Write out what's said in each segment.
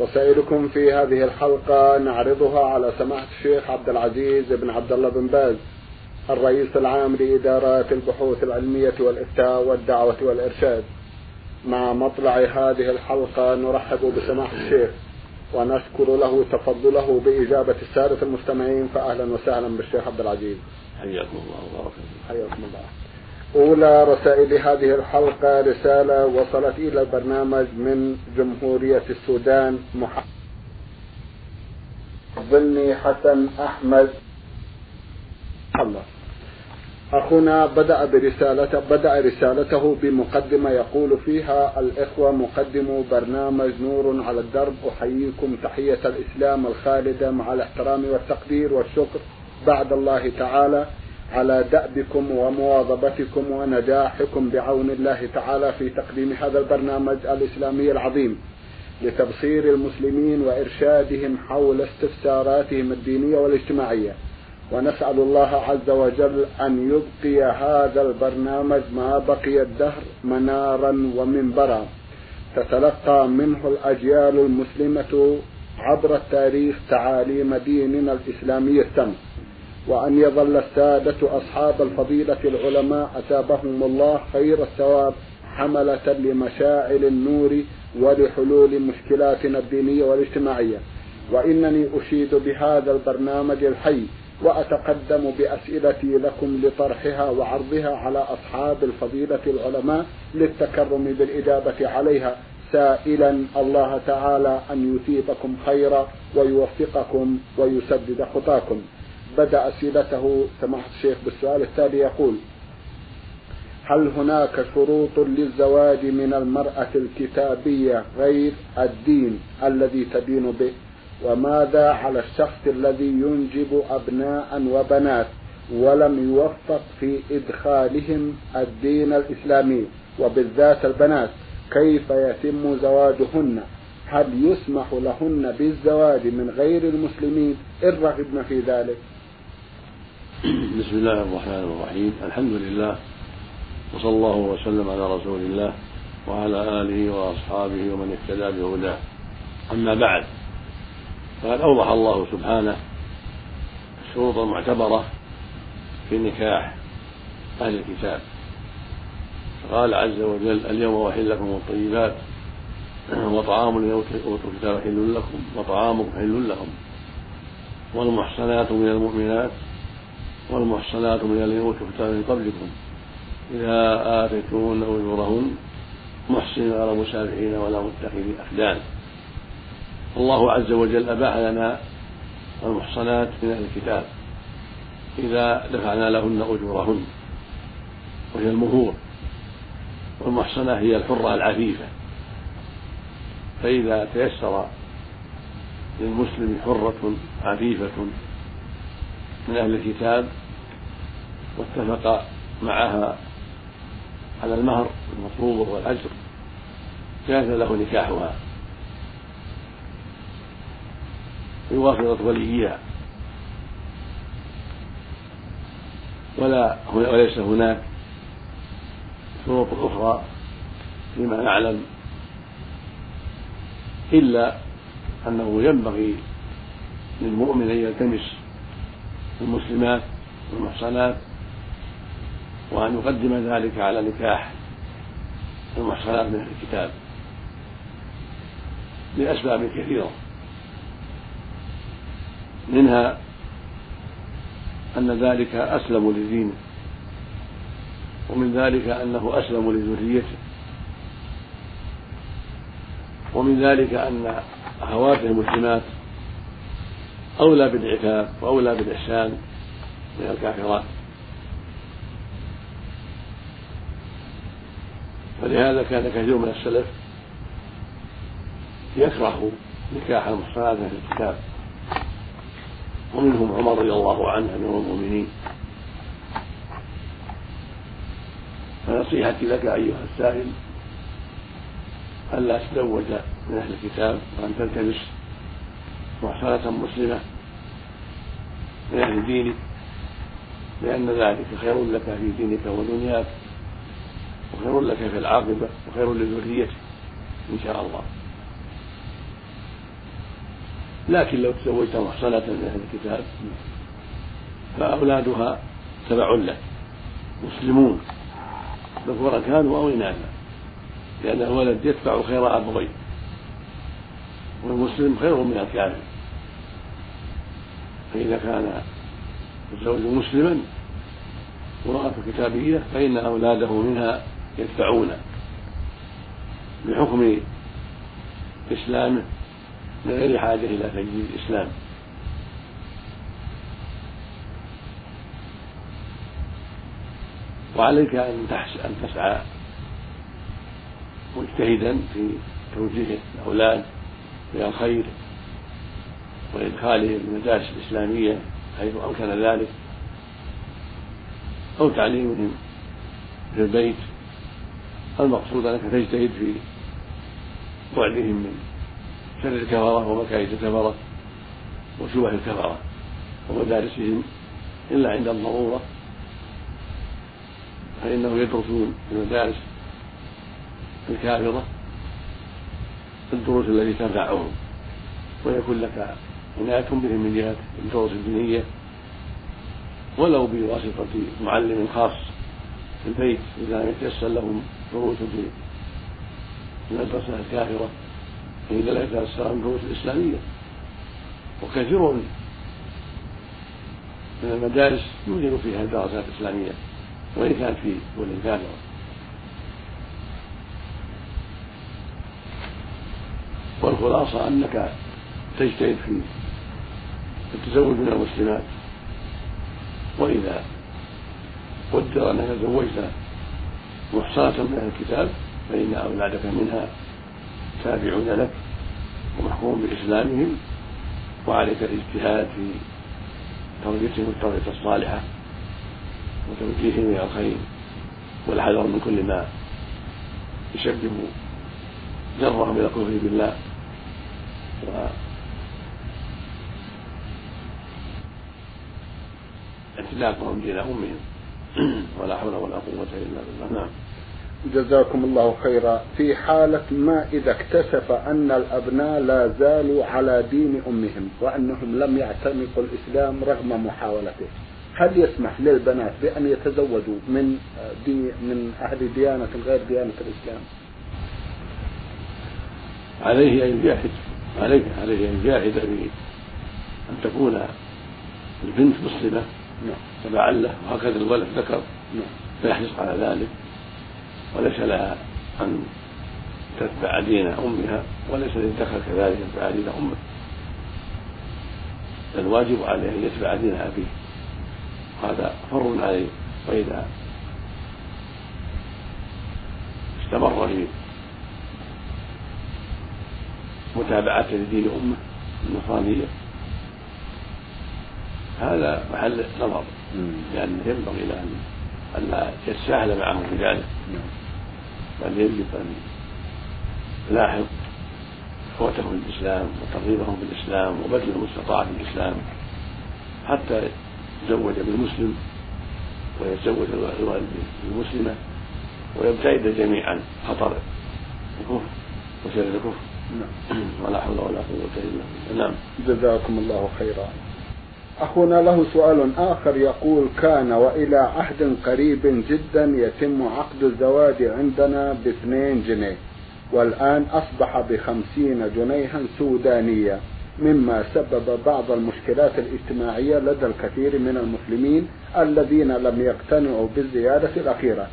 رسائلكم في هذه الحلقة نعرضها على سماحة الشيخ عبد العزيز بن عبد الله بن باز الرئيس العام لإدارات البحوث العلمية والإفتاء والدعوة والإرشاد. مع مطلع هذه الحلقة نرحب بسماحة الشيخ ونشكر له تفضله بإجابة السادة المستمعين فأهلا وسهلا بالشيخ عبد العزيز. حياكم الله وبارك حياكم الله. أولى رسائل هذه الحلقة رسالة وصلت إلى البرنامج من جمهورية السودان محمد. ظني حسن أحمد. الله أخونا بدأ برسالته بدأ رسالته بمقدمة يقول فيها الإخوة مقدمو برنامج نور على الدرب أحييكم تحية الإسلام الخالدة مع الاحترام والتقدير والشكر بعد الله تعالى. على دأبكم ومواظبتكم ونجاحكم بعون الله تعالى في تقديم هذا البرنامج الإسلامي العظيم لتبصير المسلمين وإرشادهم حول استفساراتهم الدينية والاجتماعية. ونسأل الله عز وجل أن يبقي هذا البرنامج ما بقي الدهر منارا ومنبرا. تتلقى منه الأجيال المسلمة عبر التاريخ تعاليم ديننا الإسلامي السمح وأن يظل السادة أصحاب الفضيلة العلماء أثابهم الله خير الثواب حملة لمشاعل النور ولحلول مشكلاتنا الدينية والاجتماعية. وإنني أشيد بهذا البرنامج الحي وأتقدم بأسئلتي لكم لطرحها وعرضها على أصحاب الفضيلة العلماء للتكرم بالإجابة عليها. سائلا الله تعالى أن يثيبكم خيرا ويوفقكم ويسدد خطاكم. بدأ سيرته سماحة الشيخ بالسؤال التالي يقول هل هناك شروط للزواج من المرأة الكتابية غير الدين الذي تدين به؟ وماذا على الشخص الذي ينجب أبناء وبنات ولم يوفق في إدخالهم الدين الإسلامي؟ وبالذات البنات كيف يتم زواجهن؟ هل يسمح لهن بالزواج من غير المسلمين؟ إن رغبن في ذلك. بسم الله الرحمن الرحيم. الحمد لله وصلى الله وسلم على رسول الله وعلى آله وأصحابه ومن اهتدى بهداه. أما بعد فقد أوضح الله سبحانه الشروط المعتبرة في نكاح أهل الكتاب. قال عز وجل اليوم أحل لكم الطيبات وطعام أوتوا الكتاب حل لكم وطعامكم حل لهم والمحصنات من المؤمنات والمحصنات من الذين اوتوا الكتاب من قبلكم. إذا اتيتمون أجورهن محسنين غير مسافحين ولا متخذي أخدان. الله عز وجل أباح لنا المحصنات من أهل الكتاب إذا دفعنا لهن أجورهن وهي المهور. والمحصنة هي الحرة العفيفة. فإذا تيسر للمسلم حرة عفيفة من أهل الكتاب واتفق معها على المهر المطلوب وهو الأجر. جاز له نكاحها. بواسطة وليها ولا وليس هناك شروط أخرى فيما نعلم إلا أنه ينبغي للمؤمن أن يلتمس المسلمات والمحصنات وأن يقدم ذلك على نكاح المحصنات من الكتاب لأسباب كثيرة. منها أن ذلك أسلم لدينه ومن ذلك أنه أسلم لذريته ومن ذلك أن أخواته المسلمات أولى بالعتاب وأولى بالإحسان من الكافرات. فلهذا كان كثير من السلف يكره نكاح المحصنات في الكتاب. ومنهم عمر رضي الله عنه أمير المؤمنين. فنصيحتي لك أيها السائل ألا تتزوج من أهل الكتاب وأن تلتمس محصنة مسلمة من أهل دينك لأن ذلك خير لك في دينك ودنياك. وخير لك في العاقبة وخير لذريتك إن شاء الله. لكن لو تزوجت محصنة من أهل الكتاب فأولادها تبع لك مسلمون ذكورا كانوا أو إناثا لأن الولد يتبع خير أبويه والمسلم خير من الكافر. فإذا كان الزوج مسلما وامرأة كتابية فإن أولاده منها يدفعون بحكم إسلامه من غير حاجة إلى تجديد الإسلام. وعليك أن أن تسعى مجتهدا في توجيه الأولاد إلى الخير وإدخالهم المدارس الإسلامية حيث أمكن ذلك أو تعليمهم في البيت المقصود أنك تجتهد في بعدهم من شر الكفرة ومكائد الكفرة وشبه الكفرة ومدارسهم. إلا عند الضرورة فإنهم يدرسون في المدارس الكافرة الدروس التي تنفعهم. ويكون لك عناية بهم من جهة الدروس الدينية ولو بواسطة معلم خاص. في البيت إذا لم يتيسر لهم دروس في المدرسة الكافرة فإذا لا يتيسر لهم دروس الإسلامية. وكثير من المدارس يوجد فيها الدراسات الإسلامية وإن كانت في دول كافرة. والخلاصة أنك تجتهد في التزوج من المسلمات وإذا قدر أنك تزوجت محصنة من أهل الكتاب فإن أولادك منها تابعون لك ومحكوم بإسلامهم وعليك الاجتهاد في تربيتهم التربية الصالحة وتوجيههم إلى الخير والحذر من كل ما يشبه جرهم إلى الكفر بالله. و اعتلاقهم دين أمهم. ولا حول ولا قوة إلا بالله نعم جزاكم الله خيرا في حالة ما إذا اكتشف أن الأبناء لا زالوا على دين أمهم وأنهم لم يعتنقوا الإسلام رغم محاولته هل يسمح للبنات بأن يتزوجوا من دي من أهل ديانة غير ديانة الإسلام؟ عليه أن يجاهد عليه عليه أن يجاهد أن تكون البنت مسلمة. تبعا له وهكذا الولد ذكر نعم. فيحرص على ذلك. وليس لها أن تتبع دين أمها وليس للذكر كذلك يتبع دين أمه الواجب عليه أن يتبع دين أبيه. هذا فر عليه. وإذا استمر في متابعته لدين أمه النصرانية هذا محل نظر لأنه ينبغي له أن لا يتساهل معهم في ذلك بل يجب أن يلاحظ إخوته الإسلام وترغيبهم في الإسلام وبذل المستطاع في الإسلام حتى يتزوج بالمسلم ويتزوج الوالد بالمسلمة ويبتعد جميعا خطر الكفر وشر الكفر. نعم. ولا حول ولا قوة إلا بالله. نعم. جزاكم الله خيرا. أخونا له سؤال آخر يقول كان وإلى عهد قريب جدا يتم عقد الزواج عندنا باثنين جنيه والآن أصبح بخمسين جنيها سودانية مما سبب بعض المشكلات الاجتماعية لدى الكثير من المسلمين الذين لم يقتنعوا بالزيادة الأخيرة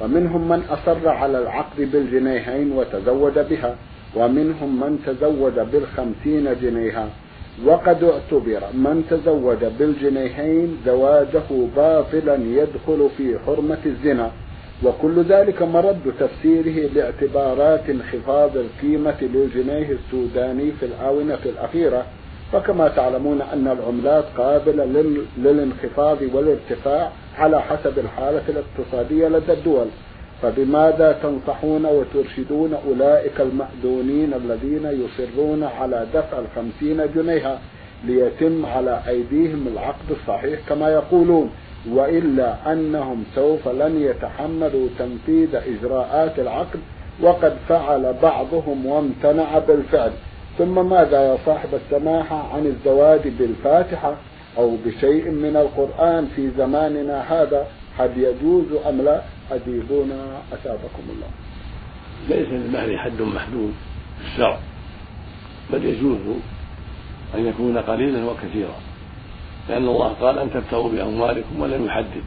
ومنهم من أصر على العقد بالجنيهين وتزوج بها ومنهم من تزوج بالخمسين جنيها. وقد اعتبر من تزوج بالجنيهين زواجه باطلا يدخل في حرمة الزنا وكل ذلك مرد تفسيره لاعتبارات انخفاض القيمة للجنيه السوداني في الآونة الأخيرة. فكما تعلمون أن العملات قابلة للانخفاض والارتفاع على حسب الحالة الاقتصادية لدى الدول. فبماذا تنصحون وترشدون أولئك المأذونين الذين يصرون على دفع الخمسين جنيها ليتم على أيديهم العقد الصحيح كما يقولون وإلا أنهم سوف لن يتحملوا تنفيذ إجراءات العقد وقد فعل بعضهم وامتنع بالفعل. ثم ماذا يا صاحب السماحة عن الزواج بالفاتحة أو بشيء من القرآن في زماننا هذا؟ هل يجوز أم لا؟ أجيبونا أثابكم الله. ليس للمهر حد محدود في الشرع بل يجوز أن يكون قليلا وكثيرا لأن الله قال أن تبتغوا بأموالكم ولم يحدد.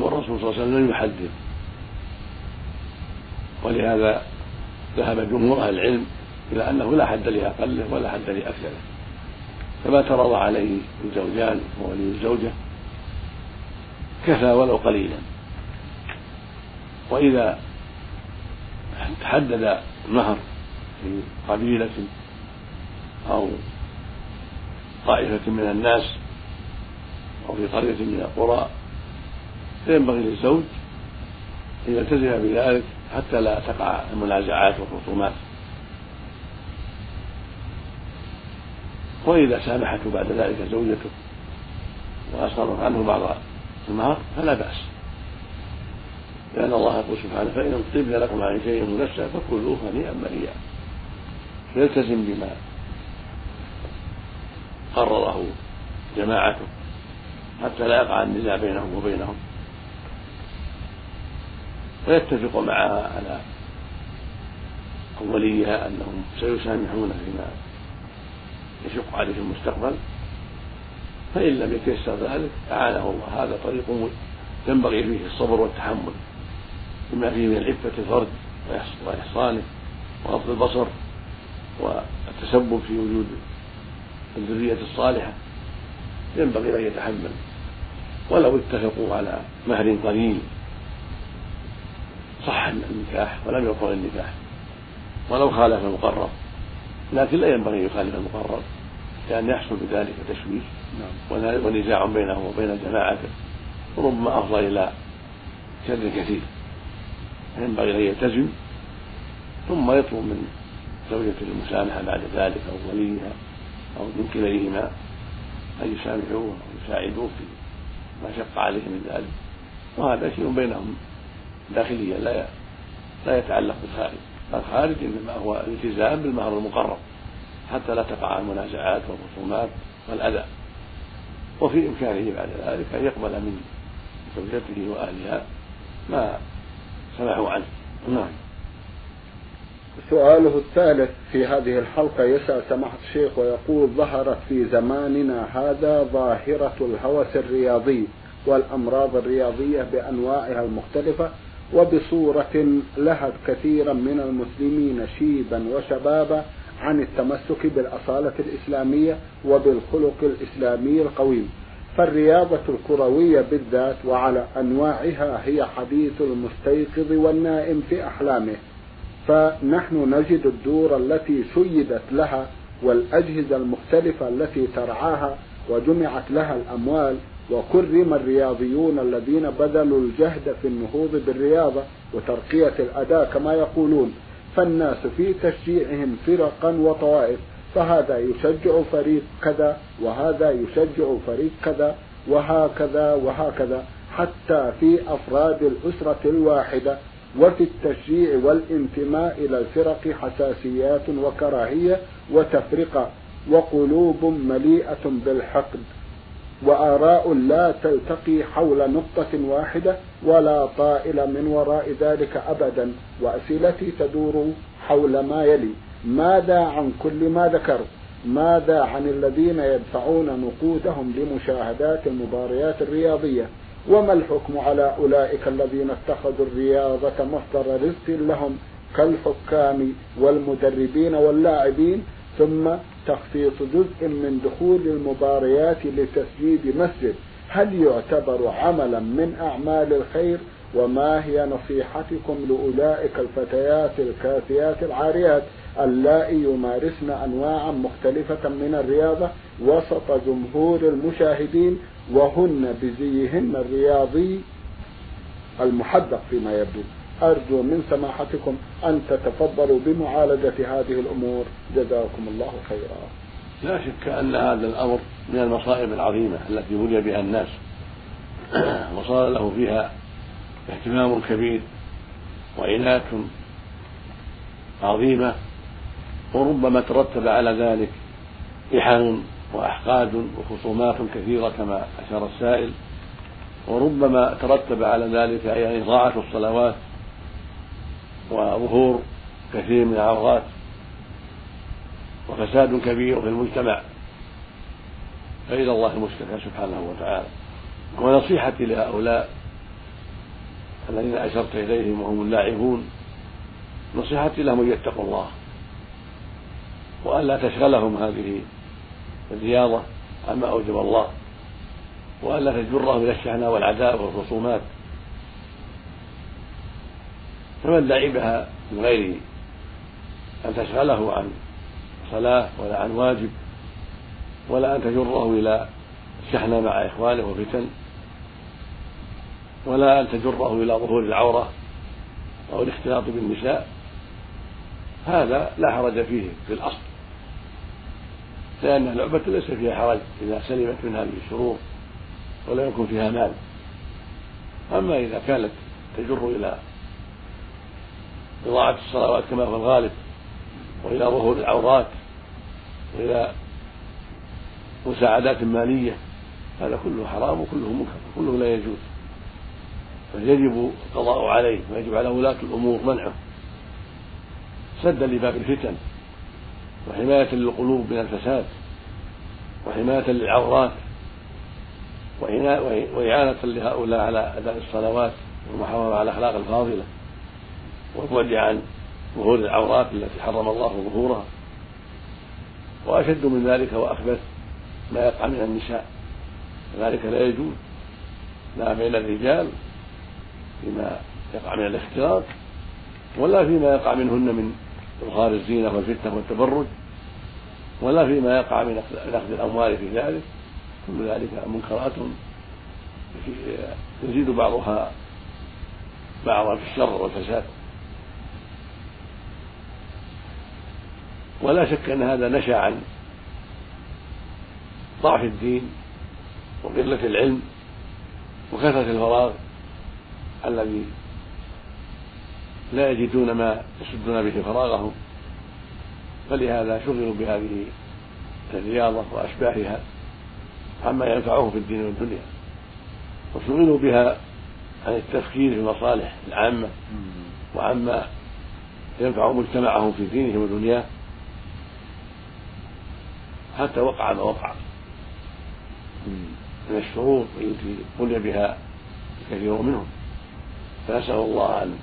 والرسول صلى الله عليه وسلم لم يحدد. ولهذا ذهب جمهور أهل العلم إلى أنه لا حد لأقله ولا حد لأكثره فما ترضى عليه الزوجان وولي الزوجة كفى ولو قليلا. وإذا تحدد المهر في قبيلة أو طائفة من الناس أو في قرية من القرى فينبغي للزوج أن يلتزم بذلك حتى لا تقع المنازعات والخصومات وإذا سامحته بعد ذلك زوجته وأصرت عنه بعض المهر فلا بأس. لأن الله يقول سبحانه فإن طبن لكم عن شيء منسى فكلوه هنيئا مريئا. فيلتزم بما قرره جماعته حتى لا يقع النزاع بينهم وبينهم. ويتفق معها على وليها أنهم سيسامحون فيما يشق عليه في المستقبل. فإن لم يتيسر ذلك أعانه الله. هذا طريق ينبغي فيه الصبر والتحمل. بما فيه من عفة الفرد وإحصانه وغض البصر والتسبب في وجود الذرية الصالحة. ينبغي أن يتحمل. ولو اتفقوا على مهر قليل صح النكاح ولم يقر النكاح. ولو خالف المقرر. لكن لا ينبغي أن يخالف المقرر لأن يحصل بذلك تشويش نعم. ونزاع بينه وبين جماعته. وربما أفضى إلى شر كثير. ينبغي أن يلتزم ثم يطلب من زوجته المسامحة بعد ذلك أو وليها أو من كليهما أن يسامحوه أو يساعدوه في ما شق عليه من ذلك. وهذا شيء بينهم داخليا لا لا يتعلق بالخارج الخارج إنما هو الالتزام بالمهر المقرر حتى لا تقع المنازعات والخصومات والأذى. وفي إمكانه بعد ذلك أن يقبل من زوجته وأهلها ما سمحوا عنه. نعم. سؤاله الثالث في هذه الحلقة يسأل سماحة الشيخ ويقول ظهرت في زماننا هذا ظاهرة الهوس الرياضي والأمراض الرياضية بأنواعها المختلفة وبصورة لهت كثيرا من المسلمين شيبا وشبابا عن التمسك بالأصالة الإسلامية وبالخلق الإسلامي القويم. فالرياضة الكروية بالذات وعلى أنواعها هي حديث المستيقظ والنائم في أحلامه فنحن نجد الدور التي شيدت لها والأجهزة المختلفة التي ترعاها وجمعت لها الأموال وكرم الرياضيون الذين بذلوا الجهد في النهوض بالرياضة وترقية الأداء كما يقولون فالناس في تشجيعهم فرقا وطوائف فهذا يشجع فريق كذا وهذا يشجع فريق كذا وهكذا وهكذا حتى في أفراد الأسرة الواحدة وفي التشجيع والانتماء إلى الفرق حساسيات وكراهية وتفرقة وقلوب مليئة بالحقد وآراء لا تلتقي حول نقطة واحدة ولا طائل من وراء ذلك أبدا وأسئلتي تدور حول ما يلي. ماذا عن كل ما ذكروا ماذا عن الذين يدفعون نقودهم لمشاهدات المباريات الرياضية؟ وما الحكم على أولئك الذين اتخذوا الرياضة مصدر رزق لهم كالحكام والمدربين واللاعبين؟ ثم تخصيص جزء من دخول المباريات لتسجيل مسجد. هل يعتبر عملا من أعمال الخير؟ وما هي نصيحتكم لأولئك الفتيات الكاسيات العاريات؟ اللائي يمارسن أنواعا مختلفة من الرياضة وسط جمهور المشاهدين وهن بزيهن الرياضي المحدق فيما يبدو. أرجو من سماحتكم أن تتفضلوا بمعالجة هذه الأمور. جزاكم الله خيرا. لا شك أن هذا الأمر من المصائب العظيمة التي بلي بها الناس. وصار له فيها اهتمام كبير وعناية عظيمة. وربما ترتب على ذلك إحن وأحقاد وخصومات كثيرة كما أشار السائل وربما ترتب على ذلك يعني إضاعة الصلوات وظهور كثير من العورات وفساد كبير في المجتمع. فإلى الله المشتكى سبحانه وتعالى. ونصيحتي لهؤلاء الذين أشرت إليهم وهم اللاعبون نصيحتي لهم أن يتقوا الله. وألا تشغلهم هذه الرياضة عما أوجب الله وألا تجرهم إلى الشحناء والعداء والخصومات. فمن لعبها من غير أن تشغله عن صلاة ولا عن واجب ولا أن تجره إلى الشحنة مع إخوانه وفتن ولا أن تجره إلى ظهور العورة أو الاختلاط بالنساء. هذا لا حرج فيه في الأصل. لأن اللعبة ليس فيها حرج إذا سلمت من هذه الشرور ولا يكون فيها مال. أما إذا كانت تجر إلى إضاعة الصلوات كما هو الغالب وإلى ظهور العورات وإلى مساعدات مالية هذا كله حرام وكله منكر كله لا يجوز. فيجب القضاء عليه ويجب على ولاة الأمور منعه. سدا لباب الفتن. وحماية للقلوب من الفساد وحماية للعورات وإعانة لهؤلاء على أداء الصلوات والمحافظة على الأخلاق الفاضلة والبعد عن ظهور العورات التي حرم الله ظهورها. وأشد من ذلك وأخبث ما يقع من النساء ذلك لا يجوز. لا بين الرجال فيما يقع من الاختلاط ولا فيما يقع منهن من إظهار الزينة والفتنة والتبرج ولا فيما يقع من أخذ الأموال في ذلك. كل ذلك منكرات يزيد بعضها بعضا في الشر والفساد. ولا شك أن هذا نشأ عن ضعف الدين وقلة العلم وكثرة الفراغ الذي لا يجدون ما يسدون به فراغهم فلهذا شغلوا بهذه الرياضة وأشباهها عما ينفعهم في الدين والدنيا وشغلوا بها عن التفكير في المصالح العامة وعما ينفع مجتمعهم في دينهم ودنياهم حتى وقع ما وقع. من الشرور التي بلي بها كثير منهم فنسأل الله أن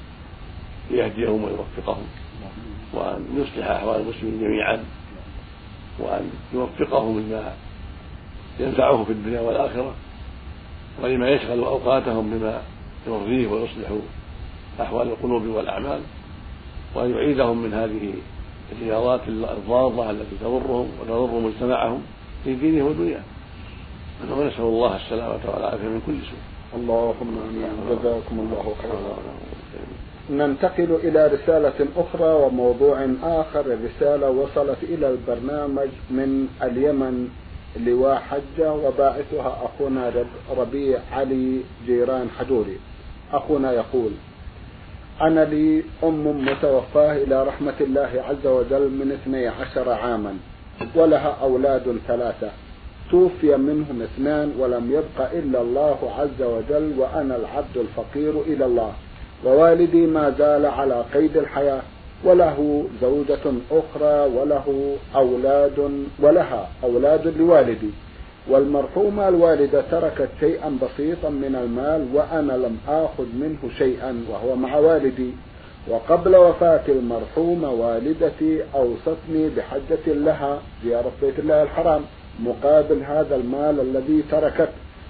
يهديهم ويوفقهم وأن يصلح أحوال المسلمين جميعا وأن يوفقهم لما ينفعه في الدنيا والآخرة ولما يشغل أوقاتهم بما يرضيه ويصلح أحوال القلوب والأعمال وأن يعيدهم من هذه الرياضات الضارة التي تضرهم وتضر مجتمعهم في دينهم ودنياهم ونسأل الله السلامة والعافية من كل سوء. اللهم آمين. جزاكم الله خيرا. ننتقل إلى رسالة أخرى وموضوع آخر. الرسالة وصلت إلى البرنامج من اليمن لواء حجة وباعثها أخونا ربيع علي جيران حجوري. أخونا يقول أنا لي أم متوفاة إلى رحمة الله عز وجل من اثني عشر عاما ولها أولاد ثلاثة. توفي منهم اثنان ولم يبق إلا الله عز وجل وأنا العبد الفقير إلى الله. ووالدي ما زال على قيد الحياة وله زوجة أخرى وله أولاد ولها أولاد لوالدي. والمرحومة الوالدة تركت شيئا بسيطا من المال وأنا لم آخذ منه شيئا وهو مع والدي. وقبل وفاة المرحومة والدتي أوصتني بحجة لها زيارة بيت الله الحرام مقابل هذا المال الذي تركت.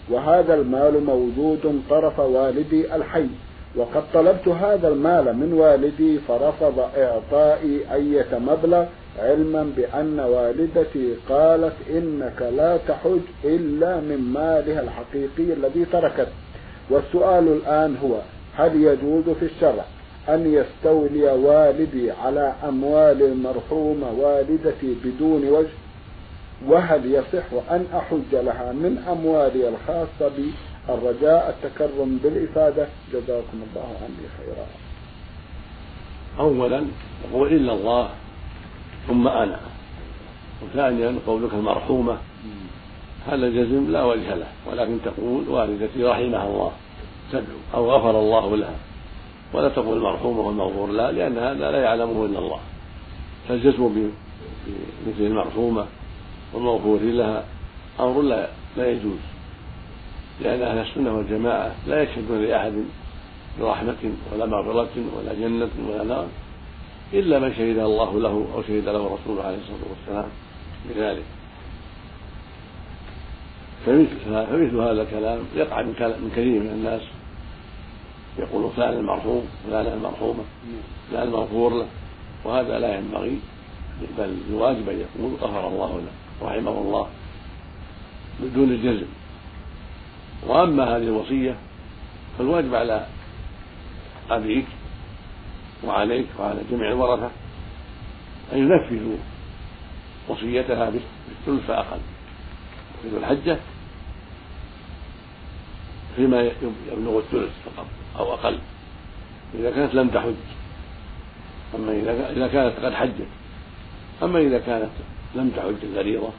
وهذا المال موجود طرف والدي الحي. وقد طلبت هذا المال من والدي فرفض إعطائي أية مبلغ علما بأن والدتي قالت إنك لا تحج إلا من مالها الحقيقي الذي تركت. والسؤال الآن هو هل يجوز في الشرع أن يستولي والدي على أموال المرحومة والدتي بدون وجه؟ وهل يصح أن أحج لها من أموالي الخاصة بي؟ الرجاء التكرم بالإفادة. جزاكم الله عني خيرا. أولا يقول إلا الله ثم أنا. وثانيا قولك المرحومة. هذا الجزم لا وجه له ولكن تقول والدتي رحمها الله. تدعو أو غفر الله لها. ولا تقول المرحومة والمغفور لها لأن هذا لا يعلمه إلا الله. فالجزم بمثل المرحومة والمغفور لها أمر لا لا يجوز. لأن أهل السنة والجماعة لا يشهدون لأحد برحمة ولا مغفرة ولا جنة ولا نار إلا من شهد الله له أو شهد له رسوله عليه الصلاة والسلام بذلك. فمثل, فمثل هذا الكلام يقع من كثير من الناس. يقول فلان المرحوم فلان المرحومة فلان المغفور له وهذا لا ينبغي بل الواجب أن يقول غفر الله له رحمه الله بدون الجزم وأما هذه الوصية فالواجب على أبيك وعليك وعلى جميع الورثة أن ينفذوا وصيتها بالثلث فأقل ينفذوا الحجة فيما يبلغ الثلث فقط أو أقل إذا كانت لم تحج. أما إذا كانت قد حجت. أما إذا كانت لم تحج الفريضة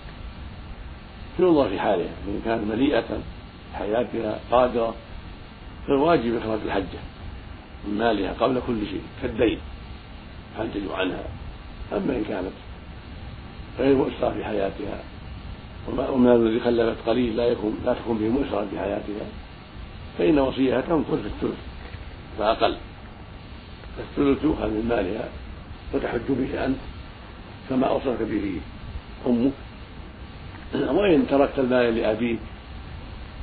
ينظر في حالها إن كانت مليئة حياتها قادرة. فالواجب إخراج الحجة من مالها قبل كل شيء كالدين حجج عنها؟ أما إن كانت غير مؤسرة في حياتها ومال الذي خلفت قليل لا يكون لا تكون به مؤسرة في حياتها فإن وصيتها تنقل في الثلث فأقل. الثلث يؤخذ من مالها وتحج به أنت كما أوصلك به أمك. وإن تركت المال لأبيك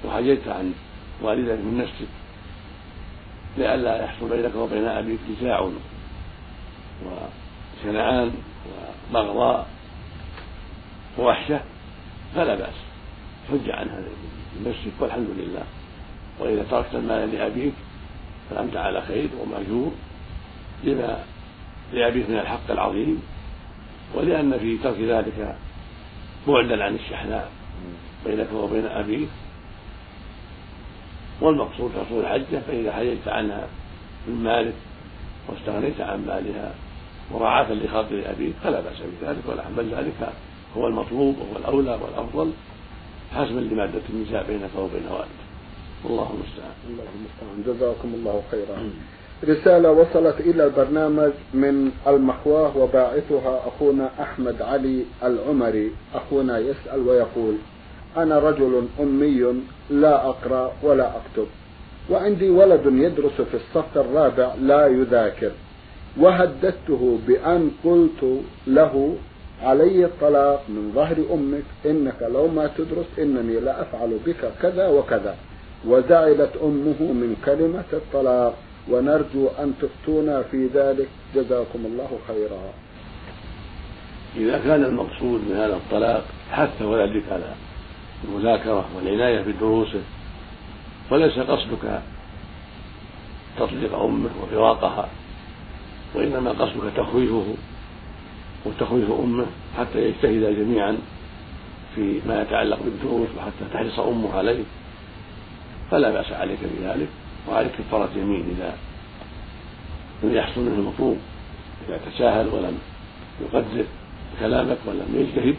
وحججت عن والدك من نفسك لئلا يحصل بينك وبين أبيك نزاع وشنعان وبغضاء ووحشة فلا بأس. حج عنها لنفسك والحمد لله. وإذا تركت المال لأبيك فأنت على خير ومأجور لما لأبيك من الحق العظيم ولأن في ترك ذلك بعدا عن الشحناء بينك وبين أبيك والمقصود حصول الحجة فإذا حججت عنها من مالك واستغنيت عن مالها مراعاة لخاطر أبيك فلا بأس بذلك ولا بل ذلك هو المطلوب وهو الأولى والأفضل حسبا لمادة النساء بينك وبين والدك. والله المستعان. الله المستعان. جزاكم الله خيرا. رسالة وصلت إلى البرنامج من المحواه وباعثها أخونا أحمد علي العمري. أخونا يسأل ويقول أنا رجل أمي لا أقرأ ولا أكتب وعندي ولد يدرس في الصف الرابع لا يذاكر وهددته بأن قلت له علي الطلاق من ظهر أمك إنك لو ما تدرس إنني لأفعل بك كذا وكذا. وزعلت أمه من كلمة الطلاق ونرجو أن تفتونا في ذلك. جزاكم الله خيرا. إذا كان المقصود من هذا الطلاق حث ولدك على المذاكرة والعناية بدروسه. وليس قصدك تطليق أمه وفراقها وإنما قصدك تخويفه وتخويف أمه حتى يجتهدا جميعا في ما يتعلق بالدروس وحتى تحرص أمه عليه. فلا بأس عليك بذلك وعليك كفارة يمين إذا لم يحصل منه المطلوب إذا تساهل ولم يقدر كلامك ولم يجتهد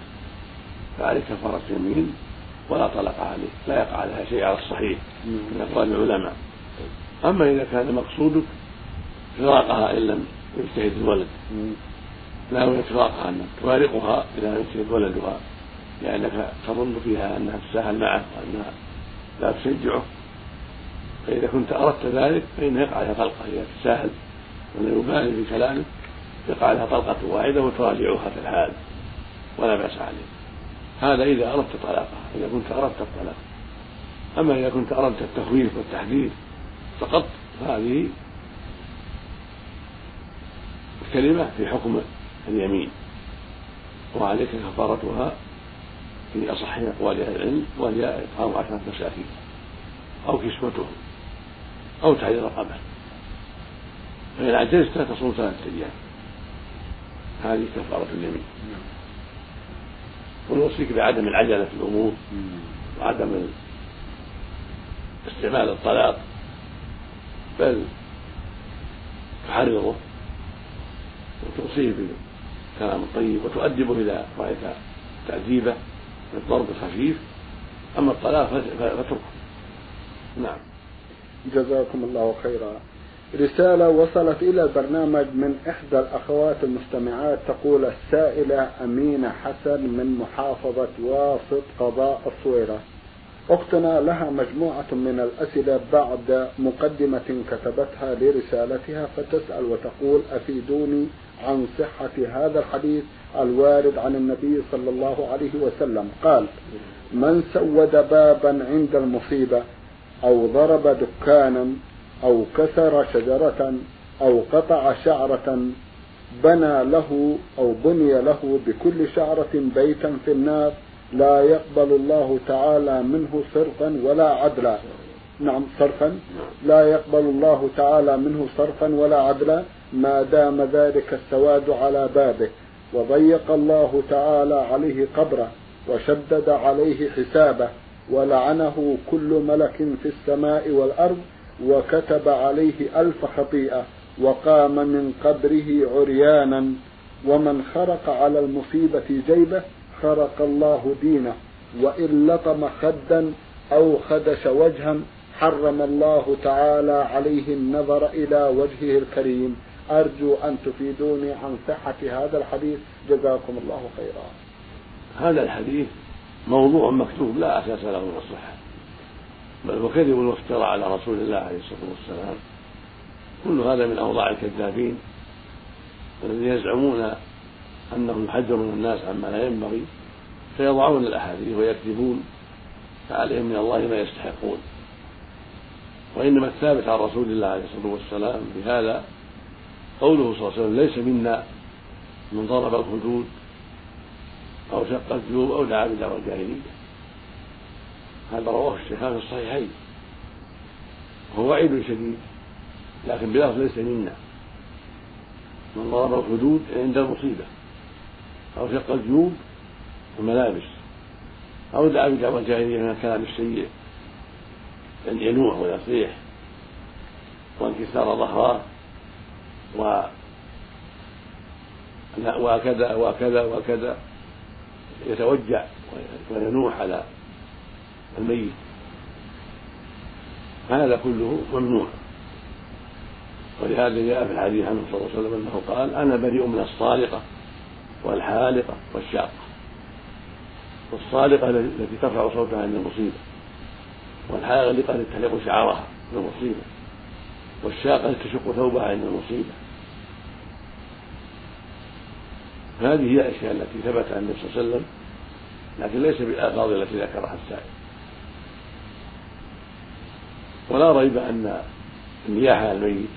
فعليك كفارة يمين. ولا طلق عليه لا يقع عليها شيء على الصحيح من أقوال العلماء. أما إذا كان مقصودك فراقها إن لم يجتهد الولد. لا يريد فراقها أن تفارقها إذا لم يجتهد ولدها لأنك تظن فيها أنها تساهل معه وأنها لا تشجعه. فإذا كنت أردت ذلك فإنه يقع عليها طلقة. إذا تساهل ولا يبالي في كلامه يقع عليها طلقة واحدة وتراجعها في الحال. ولا بأس عليه هذا إذا أردت طلاقها إذا كنت أردت الطلاق. أما إذا كنت أردت التخويف والتحذير فقط هذه كلمة في حكم اليمين وعليك كفارتها في أصح أقوال أهل العلم وهي إطعام عشرة مساكين أو كسوتهم أو تحرير رقبة فإن عجزت تصوم ثلاثة أيام. هذه كفارة اليمين. ونوصيك بعدم العجلة في الأمور وعدم استعمال الطلاق. بل تحرضه وتوصيه بالكلام الطيب وتؤدبه إذا رأيت تأديبه بالضرب الخفيف. أما الطلاق فاتركه نعم. جزاكم الله خيرا. رسالة وصلت إلى البرنامج من إحدى الأخوات المستمعات تقول السائلة أمينة حسن من محافظة واسط قضاء الصويرة. أختنا لها مجموعة من الأسئلة بعد مقدمة كتبتها لرسالتها فتسأل وتقول أفيدوني عن صحة هذا الحديث الوارد عن النبي صلى الله عليه وسلم. قال من سود بابا عند المصيبة أو ضرب دكانا أو كسر شجرة أو قطع شعرة بنى له أو بني له بكل شعرة بيتا في النار لا يقبل الله تعالى منه صرفا ولا عدلا. نعم صرفا. لا يقبل الله تعالى منه صرفا ولا عدلا. ما دام ذلك السواد على بابه. وضيق الله تعالى عليه قبره وشدد عليه حسابه ولعنه كل ملك في السماء والأرض وكتب عليه ألف خطيئة وقام من قبره عريانا ومن خرق على المصيبة جيبه خرق الله دينه وإن لطم خدا أو خدش وجها حرم الله تعالى عليه النظر إلى وجهه الكريم. أرجو أن تفيدوني عن صحة هذا الحديث. جزاكم الله خيرا. هذا الحديث موضوع مكتوب لا أساس له من الصحة بل هو كذب وافترى على رسول الله عليه الصلاة والسلام. كل هذا من أوضاع الكذابين الذين يزعمون أنهم يحذرون الناس عما لا ينبغي فيضعون الأحاديث ويكذبون فعليهم من الله ما يستحقون. وإنما الثابت عن رسول الله عليه الصلاة والسلام بهذا قوله صلى الله عليه وسلم ليس منا من ضرب الخدود أو شق الجيوب أو دعا بدعوى الجاهلية هذا رواه الشيخان في الصحيحين. وهو وعيد شديد لكن بلفظ ليس منا. من ضرب الخدود عند المصيبة أو شق الجيوب الملابس أو دعا بدعوى الجاهلية من الكلام السيء ينوح ويصيح وانكسار ظهراه و وكذا وكذا وكذا يتوجع وينوح على الميت. هذا كله ممنوع. ولهذا جاء في الحديث عنه صلى الله عليه وسلم أنه قال أنا بريء من الصالقة والحالقة والشاقة. والصالقة التي ترفع صوتها عند المصيبة والحالقة التي تحلق شعرها عند المصيبة والشاقة التي تشق ثوبها عند المصيبة. هذه هي الأشياء التي ثبت عن النبي صلى الله عليه وسلم لكن ليس بالألفاظ التي ذكرها السائل. ولا ريب أن النياحه على الميت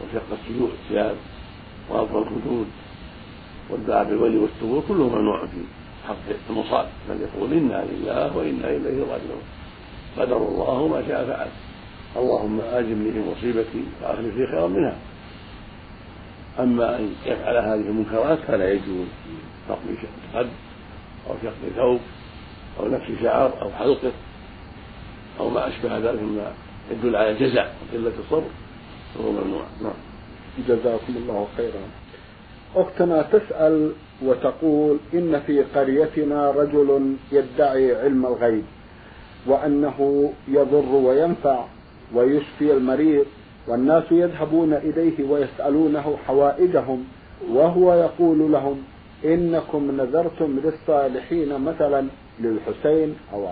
وشق الثياب وألقى الخدود والدعاء بالولي والثبور كله ممنوع في حق المصاب بل يقول إنا لله وإنا إليه راجعون. قدر الله ما شاء فعل. اللهم اجبني في مصيبتي وأخلف لي خيرا منها. أما أن يفعل هذه المنكرات فلا يجوز نقض قد أو شق ثوب أو نفس شعر أو حلقة. أو ما أشبه ذلك مما يدل على الجزع وقلة الصبر. فهو ممنوع. نعم. جزاكم الله خيرا. أختنا تسأل وتقول إن في قريتنا رجل يدعي علم الغيب وأنه يضر وينفع ويشفي المريض والناس يذهبون إليه ويسألونه حوائجهم وهو يقول لهم إنكم نذرتم للصالحين مثلا للحسين أو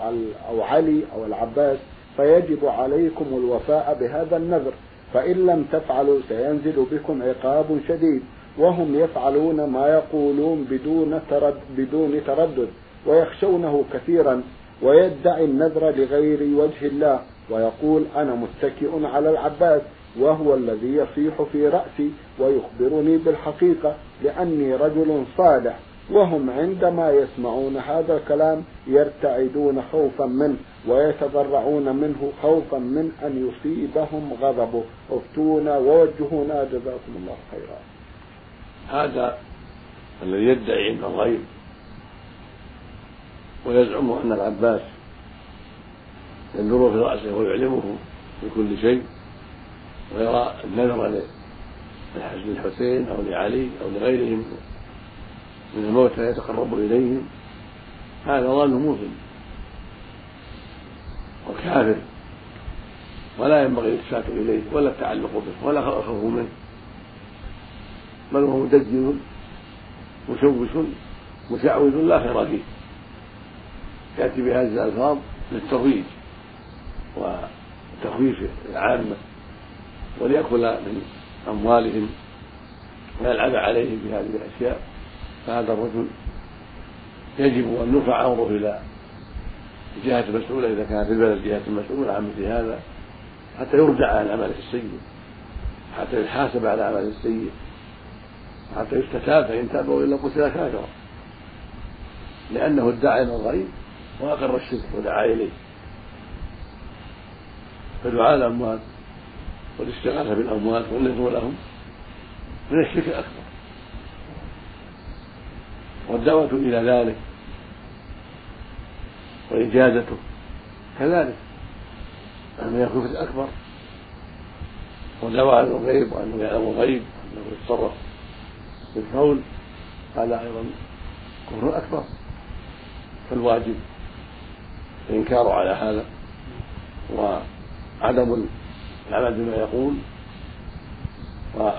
أو علي أو العباس فيجب عليكم الوفاء بهذا النذر فإن لم تفعلوا سينزل بكم عقاب شديد وهم يفعلون ما يقولون بدون ترد بدون تردد ويخشونه كثيرا ويدعي النذر لغير وجه الله ويقول أنا متكئ على العباس وهو الذي يصيح في رأسي ويخبرني بالحقيقة لأني رجل صالح. وهم عندما يسمعون هذا الكلام يرتعدون خوفا منه ويتضرعون منه خوفا من أن يصيبهم غضبه افتونا ووجهونا. جزاكم الله خيرا. هذا الذي يدعي علم الغيب ويزعم أن العباس ينظر في رأسه ويعلمه بكل شيء ويرى النذر للحسين أو لعلي أو لغيرهم. من الموتى يتقرب إليهم هذا ظن موسم وكافر ولا ينبغي الإلتفات إليه ولا التعلق به ولا الخوف منه بل هو مدجن مشوش مشعوذ لا خير فيه. يأتي بهذه الألفاظ للترويج وتخويف العامة وليأكل من أموالهم ويلعب عليهم بهذه الأشياء. فهذا الرجل يجب أن يرفع أمره إلى الجهة المسؤولة إذا كان في البلد جهة مسؤولة عن مثل هذا حتى يرجع عن عمله السيء حتى يحاسب على عمله السيء حتى يستتاب فإن تاب وإلا قتل كافرا لأنه ادعى إلى الغيب وأقر الشرك ودعا إليه. فدعاء الأموات والاستغاثة بالأموات والنذر لهم من الشرك الأكبر. والدعوة إلى ذلك وإجازته كذلك أنه يكون في الأكبر ودعوة عن الغيب وأنه يعلم الغيب وأنه يتصرف في الكون هذا أيضا كفر أكبر فالواجب الإنكار على هذا وعدم العمل بما يقول و